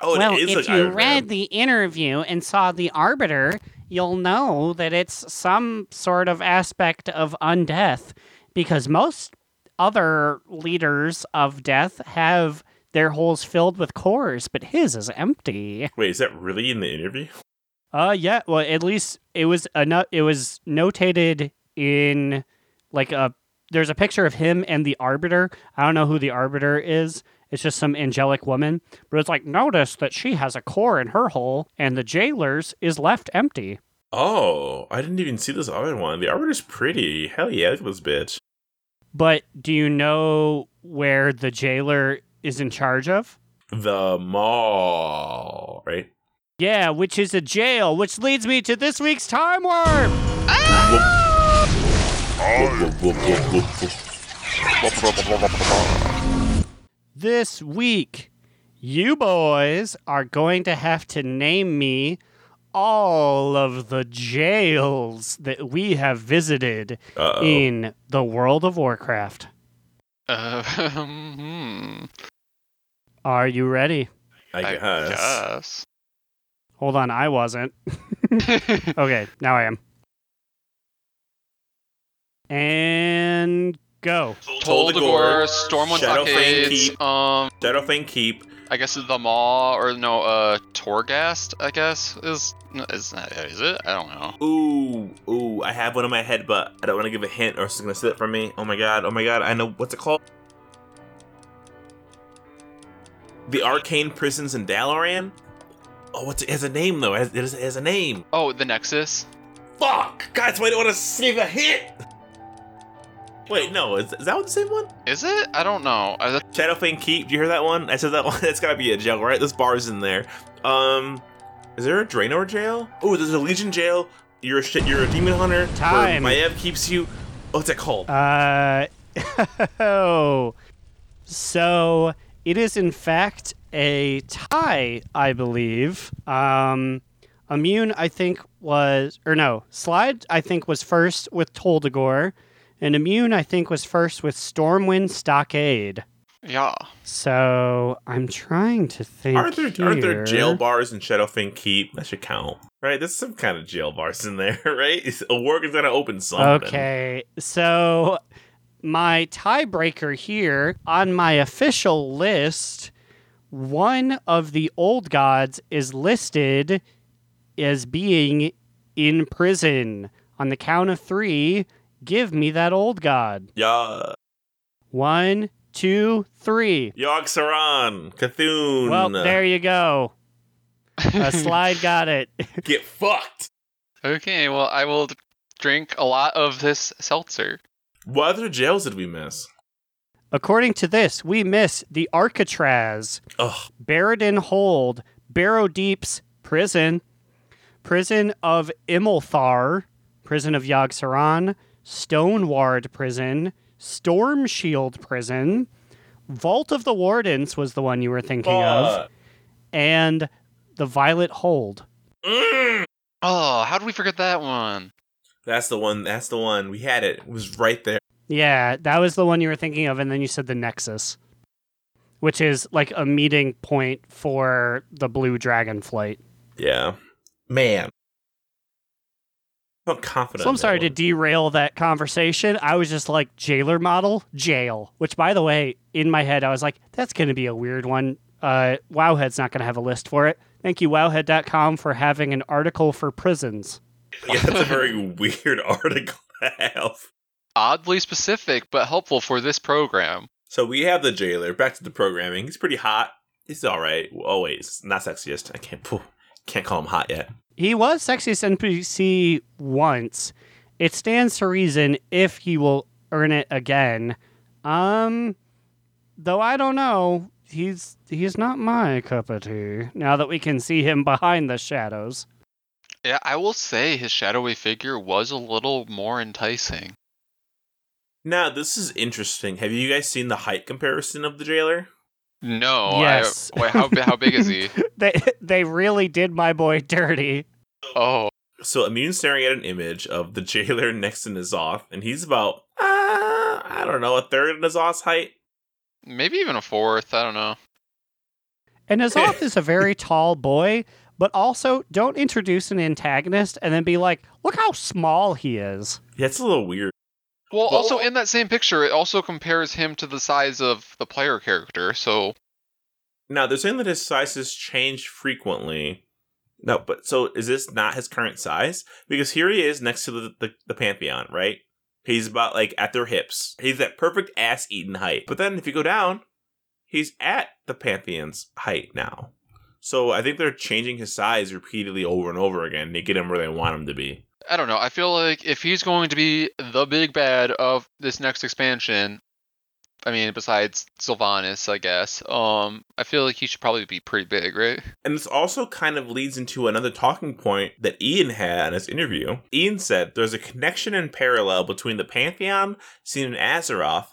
S2: Oh, it
S4: well,
S2: is
S4: if
S2: like
S4: you
S2: Iron
S4: read
S2: Man.
S4: the interview and saw the Arbiter, you'll know that it's some sort of aspect of undeath because most other leaders of death have their holes filled with cores, but his is empty.
S2: Wait, is that really in the interview?
S4: Uh yeah, well at least it was a no- it was notated in like a there's a picture of him and the arbiter. I don't know who the arbiter is. It's just some angelic woman. But it's like notice that she has a core in her hole and the jailer's is left empty.
S2: Oh, I didn't even see this other one. The Arbiter's pretty. Hell yeah, this bitch.
S4: But do you know where the jailer is in charge of?
S2: The mall, right?
S4: Yeah, which is a jail, which leads me to this week's time warp.
S2: Whoop.
S4: This week, you boys are going to have to name me all of the jails that we have visited
S2: Uh-oh.
S4: in the world of Warcraft.
S3: Uh, hmm,
S4: Are you ready?
S2: I guess.
S3: guess.
S4: Hold on, I wasn't. Okay, now I am. And go.
S3: Tol Dagor, Stormwind
S2: Shadowfang
S3: Blockades,
S2: Keep,
S3: um,
S2: Shadowfang Keep.
S3: I guess the Maw or no, uh, Torghast. I guess is is is it? I don't know.
S2: Ooh, ooh, I have one in my head, but I don't want to give a hint or it's gonna sit for me. Oh my god, oh my god, I know what's it called? The Arcane Prisons in Dalaran? Oh, what's it? it has a name though. It has, it has, a name.
S3: Oh, the Nexus.
S2: Fuck! Guys, why I don't want to save a hit! Wait, no, is, is that the same one?
S3: Is it? I don't know. I,
S2: Shadowfang Keep. Do you hear that one? I said that one. That's gotta be a jail, right? This bar's in there. Um, is there a Draenor jail? Oh, there's a Legion jail. You're a shit. You're a demon hunter. where
S4: Time.
S2: Maiev keeps you. What's it called?
S4: Uh, oh. So it is in fact a tie, I believe. Um, Immune, I think was, or no, Slide, I think was first with Tol Dagor, and Immune, I think was first with Stormwind Stockade.
S3: yeah.
S4: So I'm trying to think.
S2: Are there are there jail bars in Shadowfang Keep? That should count, right? There's some kind of jail bars in there, right? A work is gonna open something.
S4: Okay, so my tiebreaker here on my official list, one of the old gods is listed as being in prison. On the count of three, give me that old god.
S2: Yeah.
S4: One, two, three.
S2: Yogg Saron, Cthulhu.
S4: Well, there you go. A slide got it.
S2: Get fucked.
S3: Okay, well, I will drink a lot of this seltzer.
S2: What other jails did we miss?
S4: According to this, we miss the Arcatraz,
S2: Ugh.
S4: Baradin Hold, Barrow Deep's prison, prison of Immol'thar, prison of Yogg Saron, Stoneward prison, Storm Shield prison, Vault of the Wardens was the one you were thinking of, and the Violet Hold.
S2: Mm.
S3: Oh, how did we forget that one?
S2: That's the one. That's the one. We had it. It was right there.
S4: Yeah, that was the one you were thinking of, and then you said the Nexus, which is like a meeting point for the Blue Dragon flight.
S2: Yeah. Man. I felt confident.
S4: So I'm sorry to derail that conversation. I was just like jailer model, jail. Which, by the way, in my head, I was like, that's going to be a weird one. Uh, Wowhead's not going to have a list for it. Thank you, Wowhead.com, for having an article for prisons.
S2: Yeah, that's a very weird article to have.
S3: Oddly specific, but helpful for this program.
S2: So we have the jailer. Back to the programming. He's pretty hot. He's all right. Oh wait, it's not sexiest. I can't. phew, Can't call him hot yet.
S4: He was sexiest NPC once. It stands to reason if he will earn it again. Um, though I don't know. He's he's not my cup of tea. Now that we can see him behind the shadows.
S3: Yeah, I will say his shadowy figure was a little more enticing.
S2: Now this is interesting. Have you guys seen the height comparison of the jailer?
S3: No,
S4: Yes.
S3: I, wait, how how big is he?
S4: They they really did my boy dirty.
S3: Oh,
S2: So Immune staring at an image of the jailer next to N'Zoth, and he's about uh, I don't know a third of N'Zoth's height.
S3: maybe even a fourth. I don't know.
S4: N'Zoth is a very tall boy, but also don't introduce an antagonist and then be like, look how small he is.
S2: Yeah, it's a little weird.
S3: Well,
S2: Well-
S3: also in that same picture, it also compares him to the size of the player character. So
S2: Now they're saying that his sizes change frequently. No, but so is this not his current size? Because here he is next to the, the, the Pantheon, right? He's about like at their hips. He's that perfect ass eating height. But then if you go down, he's at the Pantheon's height now. So I think they're changing his size repeatedly over and over again to get him where they want him to be.
S3: I don't know. I feel like if he's going to be the big bad of this next expansion, I mean, besides Sylvanas, I guess. Um, I feel like he should probably be pretty big, right?
S2: And this also kind of leads into another talking point that Ian had in his interview. Ian said there's a connection and parallel between the Pantheon seen in Azeroth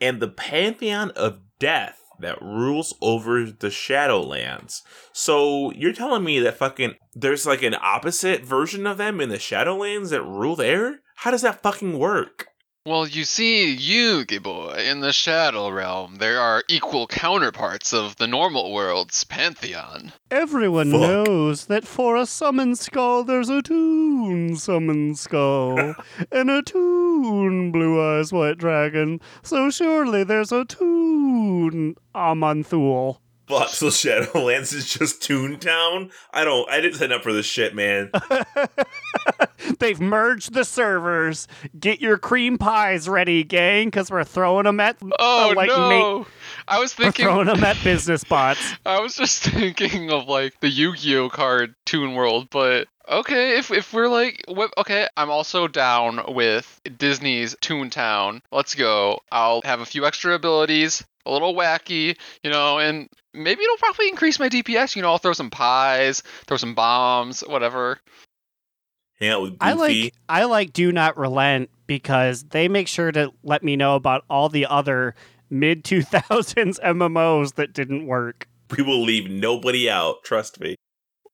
S2: and the Pantheon of Death that rules over the Shadowlands. So you're telling me that fucking there's like an opposite version of them in the Shadowlands that rule there? How does that fucking work?
S3: Well, you see, Yugi boy, in the Shadow Realm, there are equal counterparts of the normal world's pantheon.
S4: Everyone
S2: Fuck.
S4: knows that for a summon skull, there's a toon summon skull, and a toon blue eyes white dragon. So surely there's a toon Aman'Thul.
S2: Fuck, so Shadowlands is just Toontown? I don't I didn't sign up for this shit, man.
S4: They've merged the servers. Get your cream pies ready, gang, because we're throwing them at
S3: Oh
S4: uh, like
S3: no!
S4: ma-
S3: I was thinking
S4: we're
S3: thinking.
S4: throwing them at business bots.
S3: I was just thinking of like the Yu-Gi-Oh card Toon World, but Okay, if if we're like, wh- okay, I'm also down with Disney's Toontown. Let's go. I'll have a few extra abilities, a little wacky, you know, and maybe it'll probably increase my DPS. You know, I'll throw some pies, throw some bombs, whatever.
S2: Hang out with Goofy.
S4: I like I like Do Not Relent because they make sure to let me know about all the other mid 2000s MMOs that didn't work.
S2: we will leave nobody out. Trust me.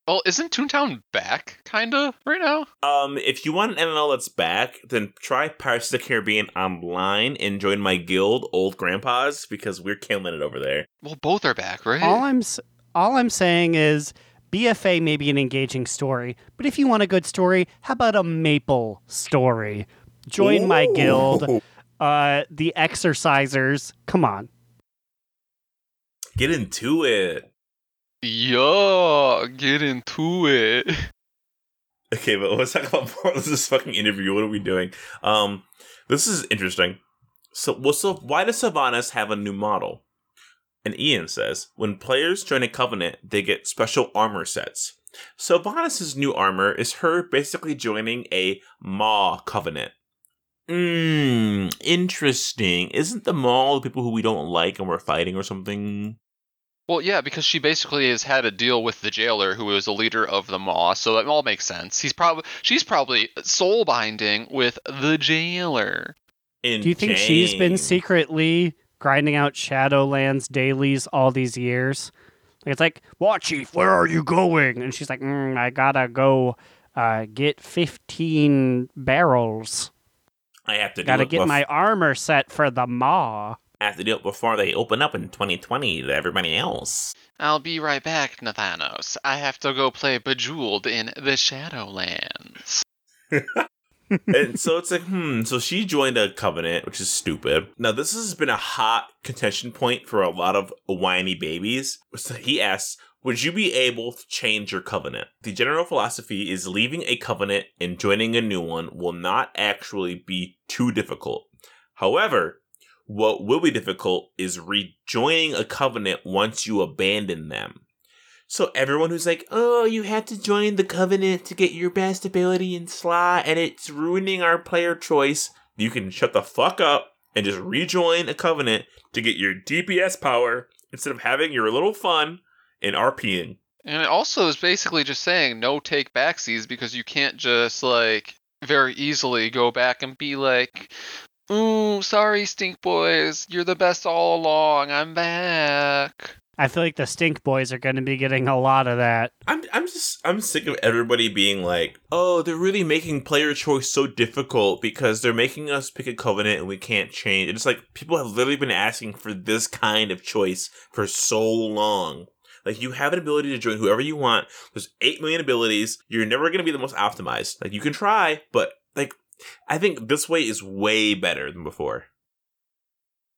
S3: Well, isn't Toontown back, kinda, right now?
S2: Um, if you want an MMO that's back, then try Pirates of the Caribbean online and join my guild, Old Grandpas, because we're killing it over there.
S3: Well, both are back, right?
S4: All I'm all I'm saying is BFA may be an engaging story, but if you want a good story, how about a maple story? Join my guild, uh, the Exercisers. Come on.
S2: Get into it.
S3: Yeah, get into it.
S2: Okay, but let's talk about more this fucking interview. What are we doing? Um, this is interesting. So, well, so why does Sylvanas have a new model? And Ian says when players join a covenant, they get special armor sets. Sylvanas' new armor is her basically joining a Maw covenant. Mmm, interesting. Isn't the Maw the people who we don't like and we're fighting or something?
S3: Well, yeah, because she basically has had a deal with the jailer, who is a leader of the Maw, so it all makes sense. He's probably she's probably soul binding with the jailer.
S4: Do you think she's been secretly grinding out Shadowlands dailies all these years? It's like, what, Chief? Where are you going? And she's like, mm, I gotta go uh, get 15 barrels.
S2: I have to
S4: Gotta
S2: it
S4: get
S2: bef-
S4: my armor set for the Maw.
S2: I have to do it before they open up in 2020 to everybody else.
S3: I'll be right back, Nathanos. I have to go play Bejeweled in the Shadowlands.
S2: and so it's like, hmm. So she joined a covenant, which is stupid. Now this has been a hot contention point for a lot of whiny babies. So he asks, "Would you be able to change your covenant?" The general philosophy is leaving a covenant and joining a new one will not actually be too difficult. However, what will be difficult is rejoining a covenant once you abandon them. So everyone who's like, "Oh, you have to join the covenant to get your best ability in slot, and it's ruining our player choice," you can shut the fuck up and just rejoin a covenant to get your DPS power instead of having your little fun in RPing.
S3: And it also is basically just saying no take backsies because you can't just like very easily go back and be like, "Ooh, sorry, stink boys, you're the best all along. I'm back."
S4: I feel like the Stink Boys are going to be getting a lot of that.
S2: I'm I'm just I'm sick of everybody being like, "Oh, they're really making player choice so difficult because they're making us pick a covenant and we can't change." It's like people have literally been asking for this kind of choice for so long. Like you have an ability to join whoever you want. There's 8 million abilities. You're never going to be the most optimized. Like you can try, but like I think this way is way better than before.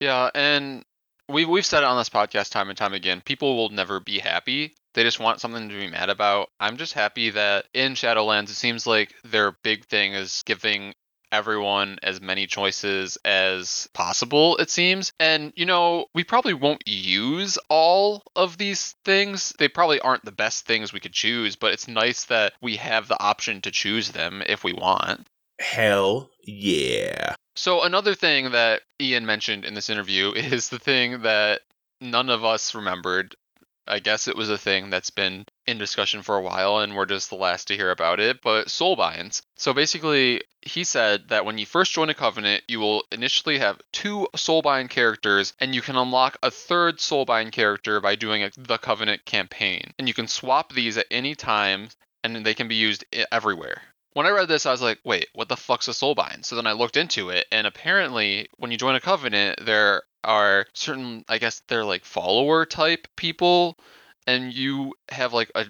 S3: Yeah, and we we've said it on this podcast time and time again. People will never be happy. They just want something to be mad about. I'm just happy that in Shadowlands, it seems like their big thing is giving everyone as many choices as possible, it seems. And, you know, we probably won't use all of these things. They probably aren't the best things we could choose, but it's nice that we have the option to choose them if we want.
S2: Hell yeah.
S3: So another thing that Ian mentioned in this interview is the thing that none of us remembered. I guess it was a thing that's been in discussion for a while and we're just the last to hear about it, but soulbinds. So basically, he said that when you first join a covenant, you will initially have two soulbind characters and you can unlock a third soulbind character by doing a, the covenant campaign. And you can swap these at any time and they can be used everywhere when I read this, I was like, wait, what the fuck's a soulbind? So then I looked into it, and apparently, when you join a covenant, there are certain, I guess they're like follower type people, and you have like a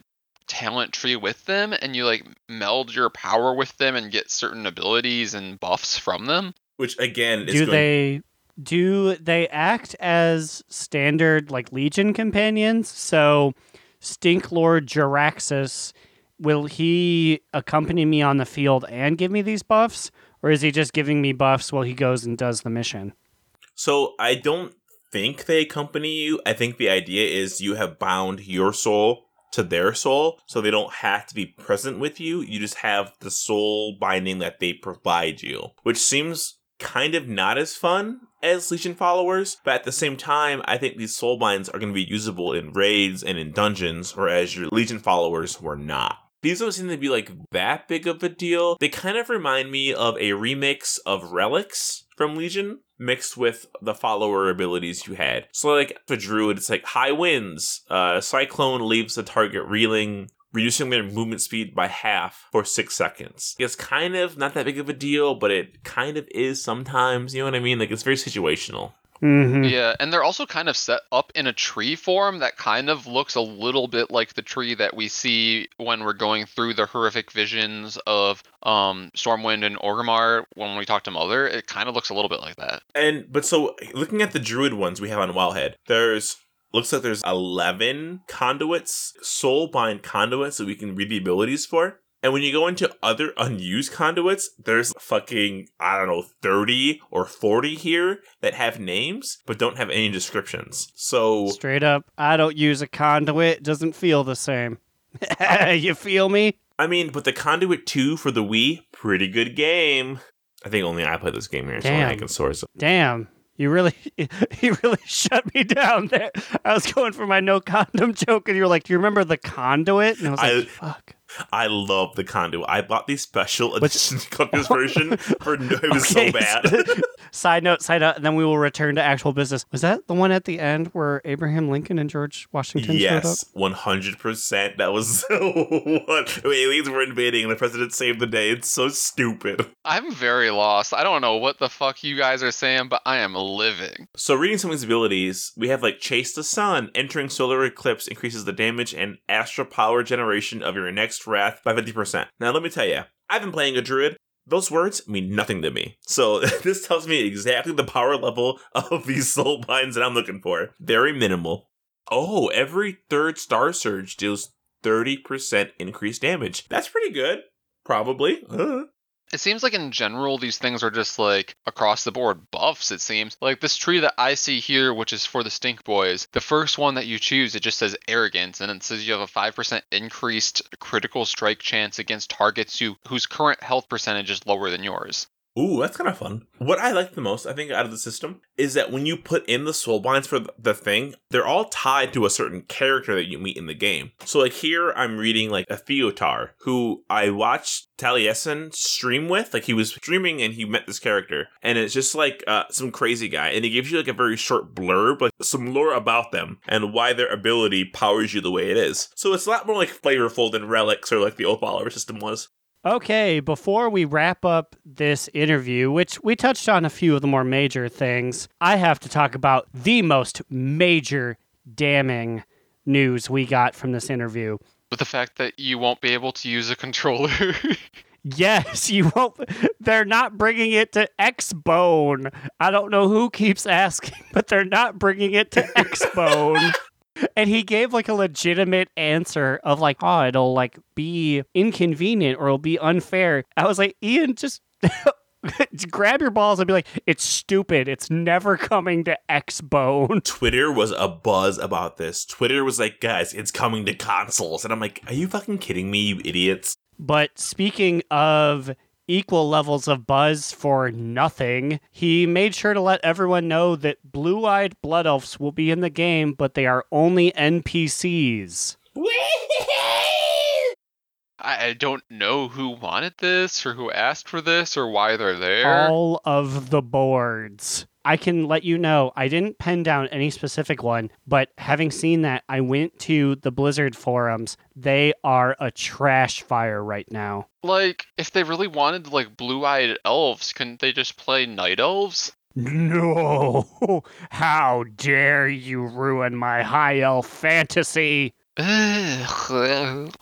S3: talent tree with them, and you like meld your power with them and get certain abilities and buffs from them.
S2: Which again is
S4: do
S2: going
S4: they do they act as standard like legion companions so stink lord Jaraxxus will he accompany me on the field and give me these buffs or is he just giving me buffs while he goes and does the mission
S2: So I don't think they accompany you. I think the idea is you have bound your soul to their soul, so they don't have to be present with you. You just have the soul binding that they provide you, which seems kind of not as fun as Legion followers, but at the same time, I think these soul binds are going to be usable in raids and in dungeons, whereas your Legion followers were not. These don't seem to be like that big of a deal. They kind of remind me of a remix of Relics from Legion mixed with the follower abilities you had. So like for Druid, it's like high winds, uh, Cyclone leaves the target reeling, reducing their movement speed by half for six seconds. It's kind of not that big of a deal, but it kind of is sometimes. You know what I mean? Like it's very situational.
S4: Hmm
S3: Yeah, and they're also kind of set up in a tree form that kind of looks a little bit like the tree that we see when we're going through the horrific visions of um, Stormwind and Orgrimmar when we talk to Mother. It kind of looks a little bit like that.
S2: And but so looking at the druid ones we have on Wowhead, there's looks like there's eleven conduits, soul bind conduits that we can read the abilities for. And when you go into other unused conduits, there's fucking, I don't know, 30 or 40 here that have names but don't have any descriptions. So
S4: Straight up, I don't use a conduit. Doesn't feel the same. you feel me?
S2: I mean, but the Conduit 2 for the Wii, pretty good game. I think only I play this game here, so
S4: Damn.
S2: I can source it.
S4: Damn. You really, you really shut me down there. I was going for my no condom joke, and you were like, "Do you remember the conduit?" And I was like,
S2: I-
S4: "Fuck."
S2: I love the Conduit. I bought the special
S4: Which-
S2: edition collector's version for no, it was
S4: Okay,
S2: so bad.
S4: side note, side note, and then we will return to actual business. Was that the one at the end where Abraham Lincoln and George Washington showed up?
S2: yes, one hundred percent. That was so what aliens were invading and the president saved the day. It's so stupid.
S3: I'm very lost. I don't know what the fuck you guys are saying, but I am living.
S2: So reading some of these abilities, we have like chase the sun. Entering solar eclipse increases the damage and astral power generation of your next wrath by fifty percent. Now let me tell you, I've been playing a druid. Those words mean nothing to me. So this tells me exactly the power level of these soul binds that I'm looking for. Very minimal. Oh, every third star surge deals 30% increased damage. That's pretty good. Probably. Uh.
S3: It seems like in general these things are just like across the board buffs. It seems like this tree that I see here, which is for the Stink Boys. The first one that you choose, it just says arrogance, and it says you have a five percent increased critical strike chance against targets you whose current health percentage is lower than yours.
S2: Ooh, that's kind of fun. What I like the most, I think, out of the system is that when you put in the soul binds for the thing, they're all tied to a certain character that you meet in the game. So, like here, I'm reading like a Theotar, who I watched Taliesin stream with. Like he was streaming and he met this character, and it's just like uh, some crazy guy, and he gives you like a very short blurb, like some lore about them and why their ability powers you the way it is. So it's a lot more like flavorful than relics or like the old follower system was.
S4: Okay, before we wrap up this interview, which we touched on a few of the more major things, I have to talk about the most major damning news we got from this interview.
S3: With the fact that you won't be able to use a controller.
S4: Yes, you won't. They're not bringing it to Xbone. I don't know who keeps asking, but they're not bringing it to Xbone. And he gave like a legitimate answer of like, oh, it'll like be inconvenient or it'll be unfair. I was like, Ian, just grab your balls and be like, it's stupid. It's never coming to Xbone.
S2: Twitter was a buzz about this. Twitter was like, guys, it's coming to consoles. And I'm like, are you fucking kidding me, you idiots?
S4: But speaking of equal levels of buzz for nothing, he made sure to let everyone know that blue eyed blood elves will be in the game, but they are only NPCs.
S3: I I don't know who wanted this or who asked for this or why they're there.
S4: All of the boards. I can let you know, I didn't pen down any specific one, but having seen that, I went to the Blizzard forums. They are a trash fire right now.
S3: Like, if they really wanted like blue-eyed elves, couldn't they just play night elves?
S4: No! How dare you ruin my high elf fantasy!
S3: Well,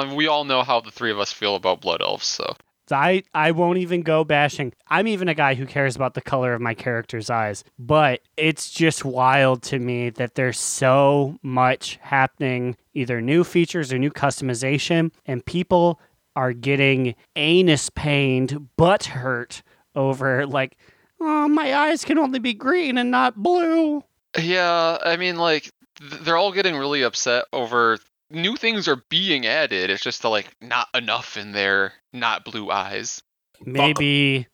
S3: and we all know how the three of us feel about blood elves, so
S4: I, I won't even go bashing. I'm even a guy who cares about the color of my character's eyes. But it's just wild to me that there's so much happening, either new features or new customization, and people are getting anus pained, butt hurt over like, oh, my eyes can only be green and not blue.
S3: yeah. I mean, like they're all getting really upset over new things are being added. It's just like not enough in there, not blue eyes.
S4: Maybe,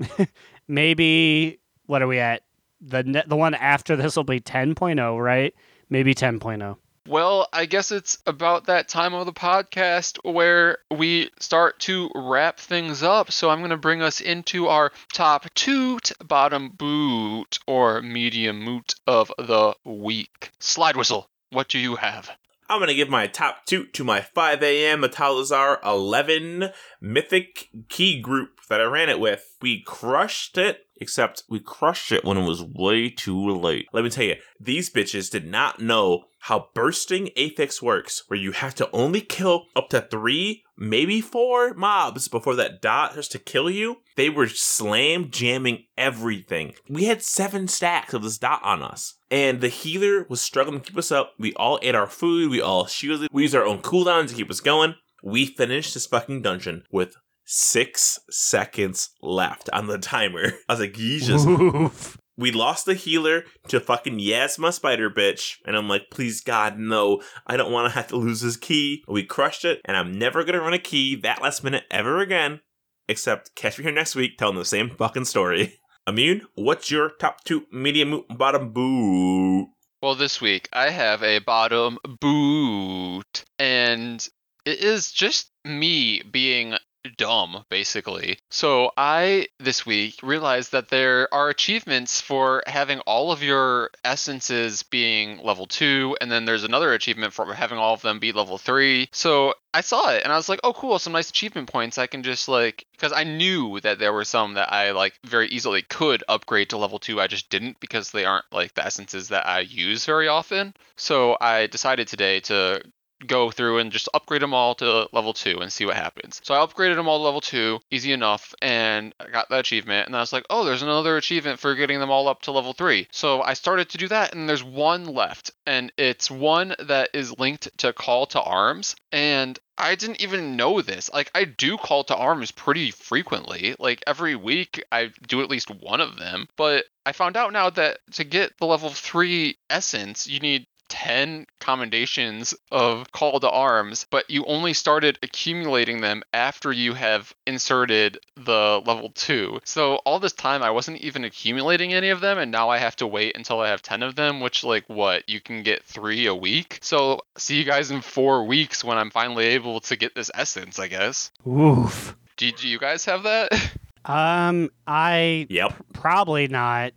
S4: maybe what are we at? The ne- the one after this will be 10.0, right? Maybe oh. 10.0.
S3: Well, I guess it's about that time of the podcast where we start to wrap things up. So I'm going to bring us into our top toot, bottom boot, or medium moot of the week. Slide whistle. What do you have?
S2: I'm gonna give my top two to my 5 a.m. Atal'Dazar 11 mythic key group that I ran it with. We crushed it, except we crushed it when it was way too late. Let me tell you, these bitches did not know how bursting affix works, where you have to only kill up to three, maybe four mobs before that dot has to kill you. They were slam jamming everything. We had seven stacks of this dot on us. And the healer was struggling to keep us up. We all ate our food, we all shielded, we used our own cooldowns to keep us going. We finished this fucking dungeon with six seconds left on the timer. I was like, Jesus.
S4: Oof.
S2: We lost the healer to fucking Yazma Spider Bitch. And I'm like, please God, no. I don't want to have to lose this key. We crushed it, and I'm never going to run a key that last minute ever again. Except catch me here next week telling the same fucking story. Immune, what's your top two medium bottom boo?
S3: Well, this week I have a bottom boot, and it is just me being dumb, basically. So I, this week, realized that there are achievements for having all of your essences being level 2, and then there's another achievement for having all of them be level 3. So I saw it and I was like, oh, cool, some nice achievement points. I can just like, because I knew that there were some that I like very easily could upgrade to level 2. I just didn't because they aren't like the essences that I use very often. So I decided today to go through and just upgrade them all to level 2 and see what happens. So I upgraded them all to level 2, easy enough, and I got that achievement. And I was like, oh, there's another achievement for getting them all up to level 3. So I started to do that, and there's one left. And it's one that is linked to Call to Arms. And I didn't even know this. Like, I do Call to Arms pretty frequently. Like, every week I do at least one of them. But I found out now that to get the level 3 essence, you need 10 commendations of call to arms, but you only started accumulating them after you have inserted the level 2. So all this time I wasn't even accumulating any of them and now I have to wait until I have 10 of them, which like what, you can get 3 a week. So see you guys in 4 weeks when I'm finally able to get this essence, I guess.
S4: Oof.
S3: Do, do you guys have that?
S4: Um, I
S2: Yep.
S4: probably not.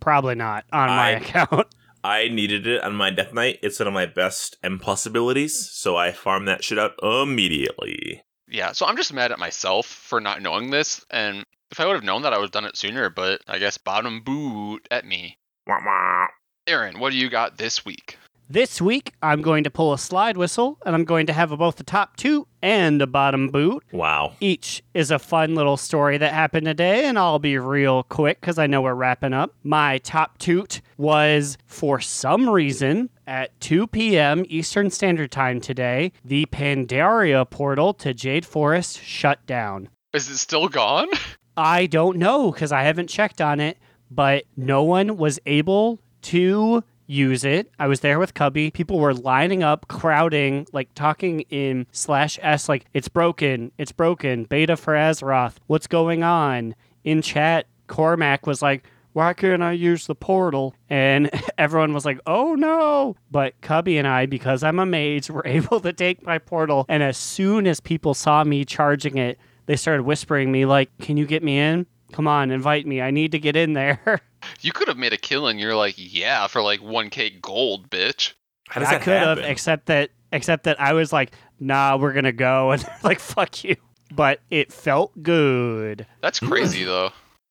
S4: Probably not on my
S2: I-
S4: account.
S2: I needed it on my Death Knight. It's one of my best M plus abilities, so I farmed that shit out immediately.
S3: yeah, so I'm just mad at myself for not knowing this and if I would have known that I would have done it sooner, but I guess bottom boot at me.
S2: Wah, wah.
S3: Aaron, what do you got this week?
S4: This week, I'm going to pull a slide whistle, and I'm going to have both the top two and a bottom boot.
S2: Wow.
S4: Each is a fun little story that happened today, and I'll be real quick because I know we're wrapping up. My top toot was for some reason at 2 p.m. Eastern Standard Time today, the Pandaria portal to Jade Forest shut down.
S3: Is it still gone?
S4: I don't know because I haven't checked on it, but no one was able to use it. I was there with Cubby. People were lining up, crowding, like talking in slash S, like, it's broken, it's broken, Battle for Azeroth, what's going on? In chat, Cormac was like, why can't I use the portal? And everyone was like, oh no. But Cubby and I, because I'm a mage, were able to take my portal. And as soon as people saw me charging it, they started whispering me, like, can you get me in? Come on, invite me. I need to get in there.
S3: You could have made a killing. You're like, yeah, for like 1k gold, bitch.
S2: How does
S4: I
S2: that
S4: could have,
S2: happen?
S4: except that except that I was like, nah, we're gonna go, and like, fuck you. But it felt good.
S3: That's crazy though.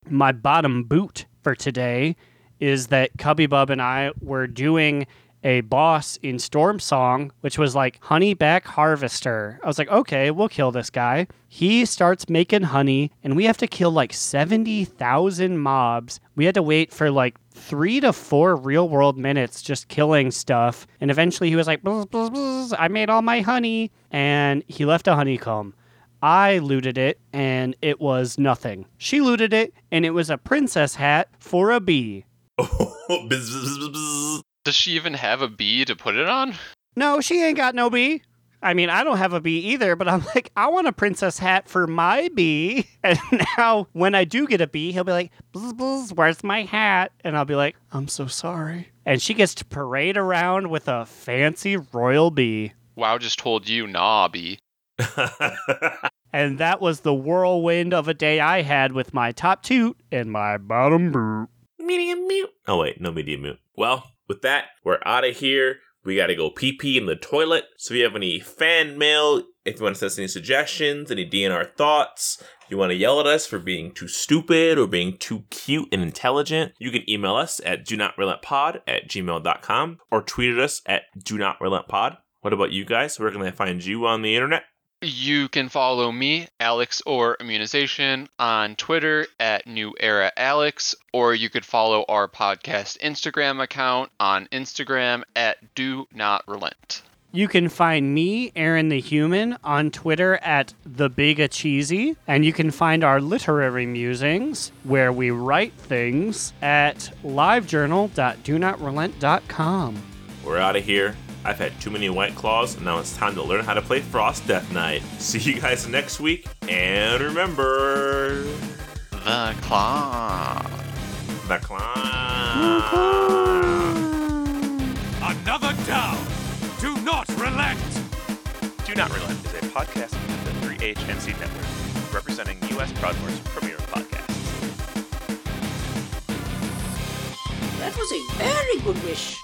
S4: My bottom boot for today is that Cubby Bub and I were doing a boss in Stormsong, which was like honeyback harvester. I was like, okay, we'll kill this guy. He starts making honey, and we have to kill like 70,000 mobs. We had to wait for like three to four real world minutes just killing stuff. And eventually he was like, "Bzz, bzz, bzz, I made all my honey. And he left a honeycomb. I looted it, and it was nothing. She looted it, and it was a princess hat for a bee.
S3: Does she even have a bee to put it on?
S4: No, she ain't got no bee. I mean, I don't have a bee either, but I'm like, I want a princess hat for my bee. And now, when I do get a bee, he'll be like, bzz, bzz, where's my hat? And I'll be like, I'm so sorry. And she gets to parade around with a fancy royal bee.
S3: WoW just told you, nah, B.
S4: And that was the whirlwind of a day I had with my top toot and my bottom boot.
S2: medium mute. Oh wait, no medium mute. Well, with that, we're out of here. We gotta go pee pee in the toilet. So if you have any fan mail, if you want to send us any suggestions, any DNR thoughts, you want to yell at us for being too stupid or being too cute and intelligent, you can email us at do not relent pod at gmail.com or tweet at us at do not relent pod. What about you guys? Where can I find you on the internet?
S3: You can follow me, Alex or Immunization, on Twitter at New Era Alex, or you could follow our podcast Instagram account on Instagram at Do Not Relent.
S4: You can find me, Aaron the Human, on Twitter at the Big Cheesy, and you can find our literary musings where we write things at livejournal.donotrelent.com.
S2: We're out of here. I've had too many White Claws, and now it's time to learn how to play Frost Death Knight. See you guys next week, and remember
S3: The Claw.
S2: the Claw.
S1: Another down. Do not relent.
S6: Do Not Relent is a podcast of the 3HNC Network, representing U.S. Proudmoore's premier podcast.
S7: That was a very good wish.